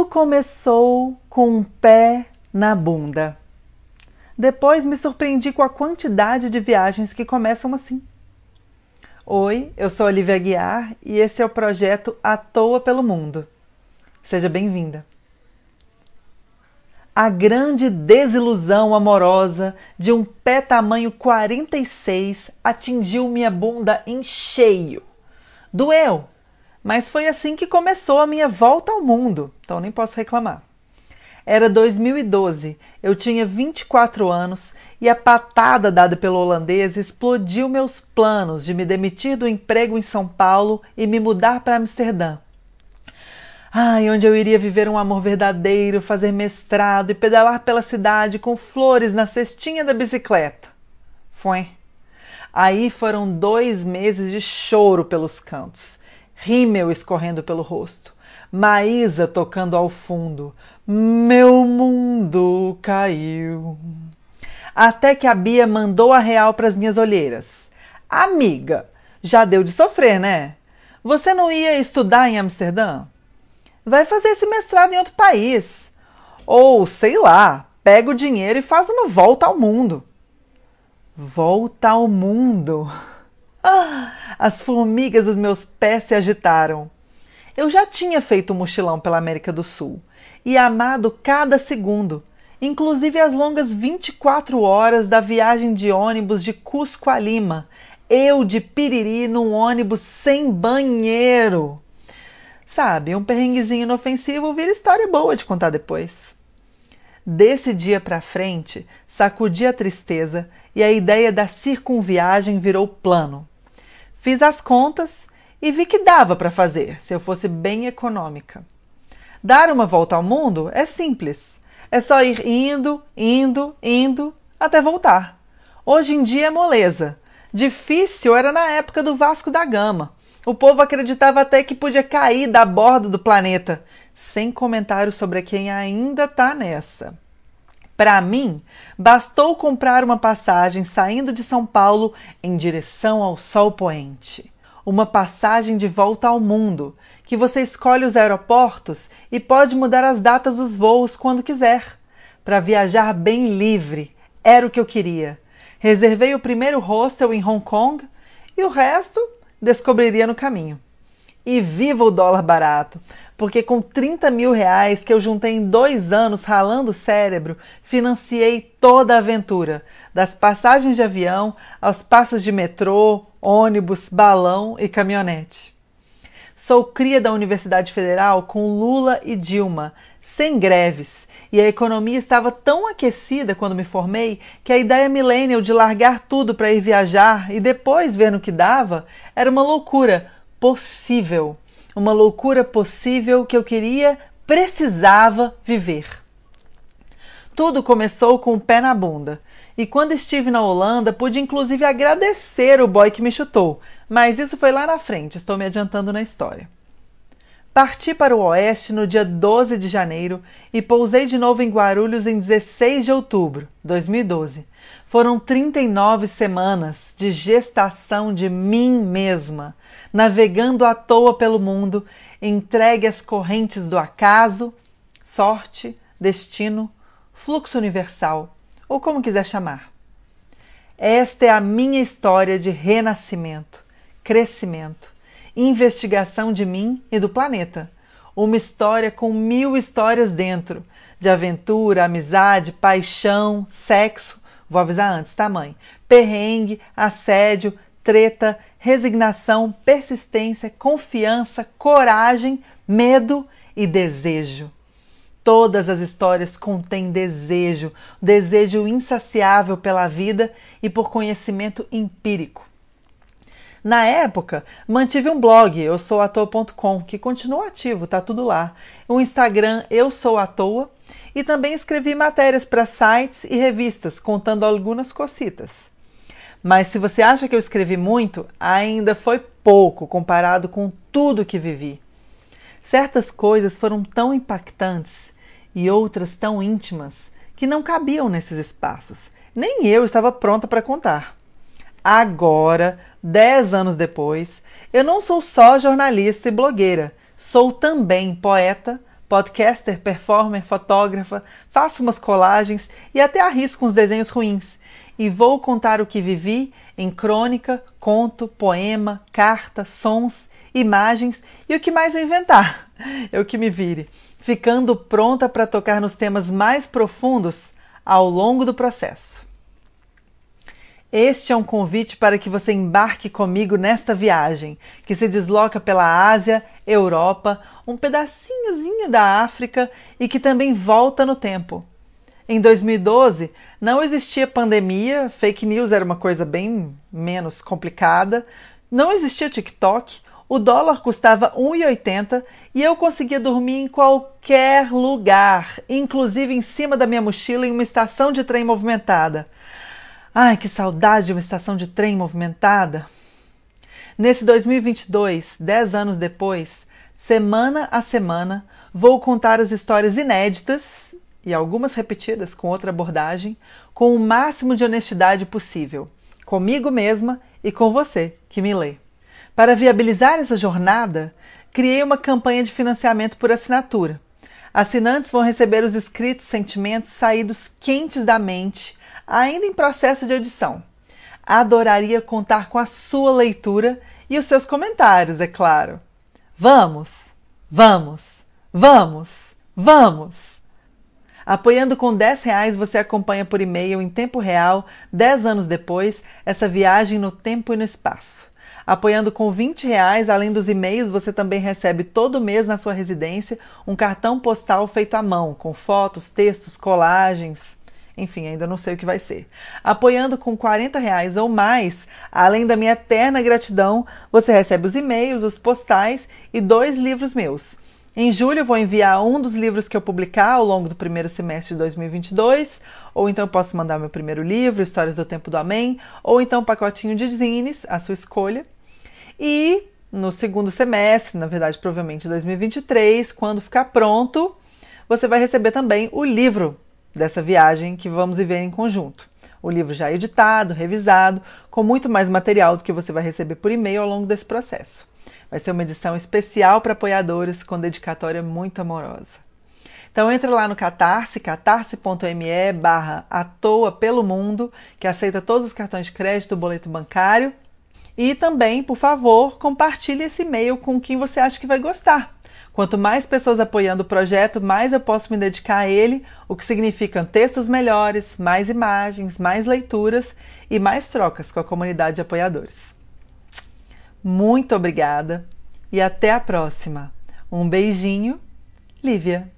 Tudo começou com um pé na bunda. Depois me surpreendi com a quantidade de viagens que começam assim. Oi, eu sou Olivia Guiar e esse é o projeto À Toa pelo Mundo. Seja bem-vinda. A grande desilusão amorosa de um pé tamanho 46 atingiu minha bunda em cheio. Doeu, mas foi assim que começou a minha volta ao mundo, então nem posso reclamar. Era 2012, eu tinha 24 anos e a patada dada pelo holandês explodiu meus planos de me demitir do emprego em São Paulo e me mudar para Amsterdã. Ai, onde eu iria viver um amor verdadeiro, fazer mestrado e pedalar pela cidade com flores na cestinha da bicicleta. Foi. Aí foram dois meses de choro pelos cantos rímel escorrendo pelo rosto, Maísa tocando ao fundo, meu mundo caiu. Até que a Bia mandou a real para as minhas olheiras. Amiga, já deu de sofrer, né? Você não ia estudar em Amsterdã? Vai fazer esse mestrado em outro país. Ou, sei lá, pega o dinheiro e faz uma volta ao mundo. Volta ao mundo. Ah, as formigas dos meus pés se agitaram. Eu já tinha feito um mochilão pela América do Sul e amado cada segundo, inclusive as longas 24 horas da viagem de ônibus de Cusco a Lima, eu de piriri num ônibus sem banheiro. Sabe, um perrenguezinho inofensivo vira história boa de contar depois. Desse dia para frente, sacudi a tristeza e a ideia da circunviagem virou plano. Fiz as contas e vi que dava para fazer, se eu fosse bem econômica. Dar uma volta ao mundo é simples. É só ir indo, indo, indo até voltar. Hoje em dia é moleza. Difícil era na época do Vasco da Gama. O povo acreditava até que podia cair da borda do planeta, sem comentário sobre quem ainda está nessa. Para mim, bastou comprar uma passagem saindo de São Paulo em direção ao sol poente. Uma passagem de volta ao mundo, que você escolhe os aeroportos e pode mudar as datas dos voos quando quiser. Para viajar bem livre, era o que eu queria. Reservei o primeiro hostel em Hong Kong e o resto descobriria no caminho. E viva o dólar barato! Porque com 30 mil reais que eu juntei em dois anos ralando o cérebro, financiei toda a aventura, das passagens de avião aos passos de metrô, ônibus, balão e caminhonete. Sou cria da Universidade Federal com Lula e Dilma, sem greves, e a economia estava tão aquecida quando me formei que a ideia millennial de largar tudo para ir viajar e depois ver no que dava era uma loucura possível uma loucura possível que eu queria, precisava viver. Tudo começou com o pé na bunda. E quando estive na Holanda, pude inclusive agradecer o boy que me chutou, mas isso foi lá na frente, estou me adiantando na história. Parti para o oeste no dia 12 de janeiro e pousei de novo em Guarulhos em 16 de outubro de 2012. Foram 39 semanas de gestação de mim mesma, navegando à toa pelo mundo, entregue às correntes do acaso, sorte, destino, fluxo universal, ou como quiser chamar. Esta é a minha história de renascimento, crescimento investigação de mim e do planeta. Uma história com mil histórias dentro, de aventura, amizade, paixão, sexo. Vou avisar antes, tá, mãe? Perrengue, assédio, treta, resignação, persistência, confiança, coragem, medo e desejo. Todas as histórias contêm desejo, desejo insaciável pela vida e por conhecimento empírico. Na época, mantive um blog, eu sou ator.com, que continua ativo, tá tudo lá. O Instagram, eu sou à toa, e também escrevi matérias para sites e revistas, contando algumas cocitas. Mas se você acha que eu escrevi muito, ainda foi pouco comparado com tudo que vivi. Certas coisas foram tão impactantes e outras tão íntimas que não cabiam nesses espaços. Nem eu estava pronta para contar. Agora, dez anos depois, eu não sou só jornalista e blogueira, sou também poeta, podcaster, performer, fotógrafa, faço umas colagens e até arrisco uns desenhos ruins. E vou contar o que vivi em crônica, conto, poema, carta, sons, imagens e o que mais eu inventar. Eu que me vire, ficando pronta para tocar nos temas mais profundos ao longo do processo. Este é um convite para que você embarque comigo nesta viagem, que se desloca pela Ásia, Europa, um pedacinhozinho da África e que também volta no tempo. Em 2012, não existia pandemia, fake news era uma coisa bem menos complicada, não existia TikTok, o dólar custava 1,80 e eu conseguia dormir em qualquer lugar, inclusive em cima da minha mochila em uma estação de trem movimentada. Ai, que saudade de uma estação de trem movimentada! Nesse 2022, dez anos depois, semana a semana, vou contar as histórias inéditas e algumas repetidas com outra abordagem, com o máximo de honestidade possível, comigo mesma e com você que me lê. Para viabilizar essa jornada, criei uma campanha de financiamento por assinatura. Assinantes vão receber os escritos sentimentos saídos quentes da mente ainda em processo de edição. Adoraria contar com a sua leitura e os seus comentários, é claro. Vamos, vamos, vamos, vamos! Apoiando com 10 reais, você acompanha por e-mail em tempo real, 10 anos depois, essa viagem no tempo e no espaço. Apoiando com 20 reais, além dos e-mails, você também recebe todo mês na sua residência um cartão postal feito à mão, com fotos, textos, colagens. Enfim, ainda não sei o que vai ser. Apoiando com 40 reais ou mais, além da minha eterna gratidão, você recebe os e-mails, os postais e dois livros meus. Em julho, vou enviar um dos livros que eu publicar ao longo do primeiro semestre de 2022, ou então eu posso mandar meu primeiro livro, Histórias do Tempo do Amém, ou então um pacotinho de zines, a sua escolha. E no segundo semestre, na verdade, provavelmente 2023, quando ficar pronto, você vai receber também o livro dessa viagem que vamos viver em conjunto. O livro já é editado, revisado, com muito mais material do que você vai receber por e-mail ao longo desse processo. Vai ser uma edição especial para apoiadores com dedicatória muito amorosa. Então entra lá no Catarse, catarse.me barra à toa pelo mundo, que aceita todos os cartões de crédito, boleto bancário. E também, por favor, compartilhe esse e-mail com quem você acha que vai gostar. Quanto mais pessoas apoiando o projeto, mais eu posso me dedicar a ele, o que significa textos melhores, mais imagens, mais leituras e mais trocas com a comunidade de apoiadores. Muito obrigada e até a próxima. Um beijinho, Lívia.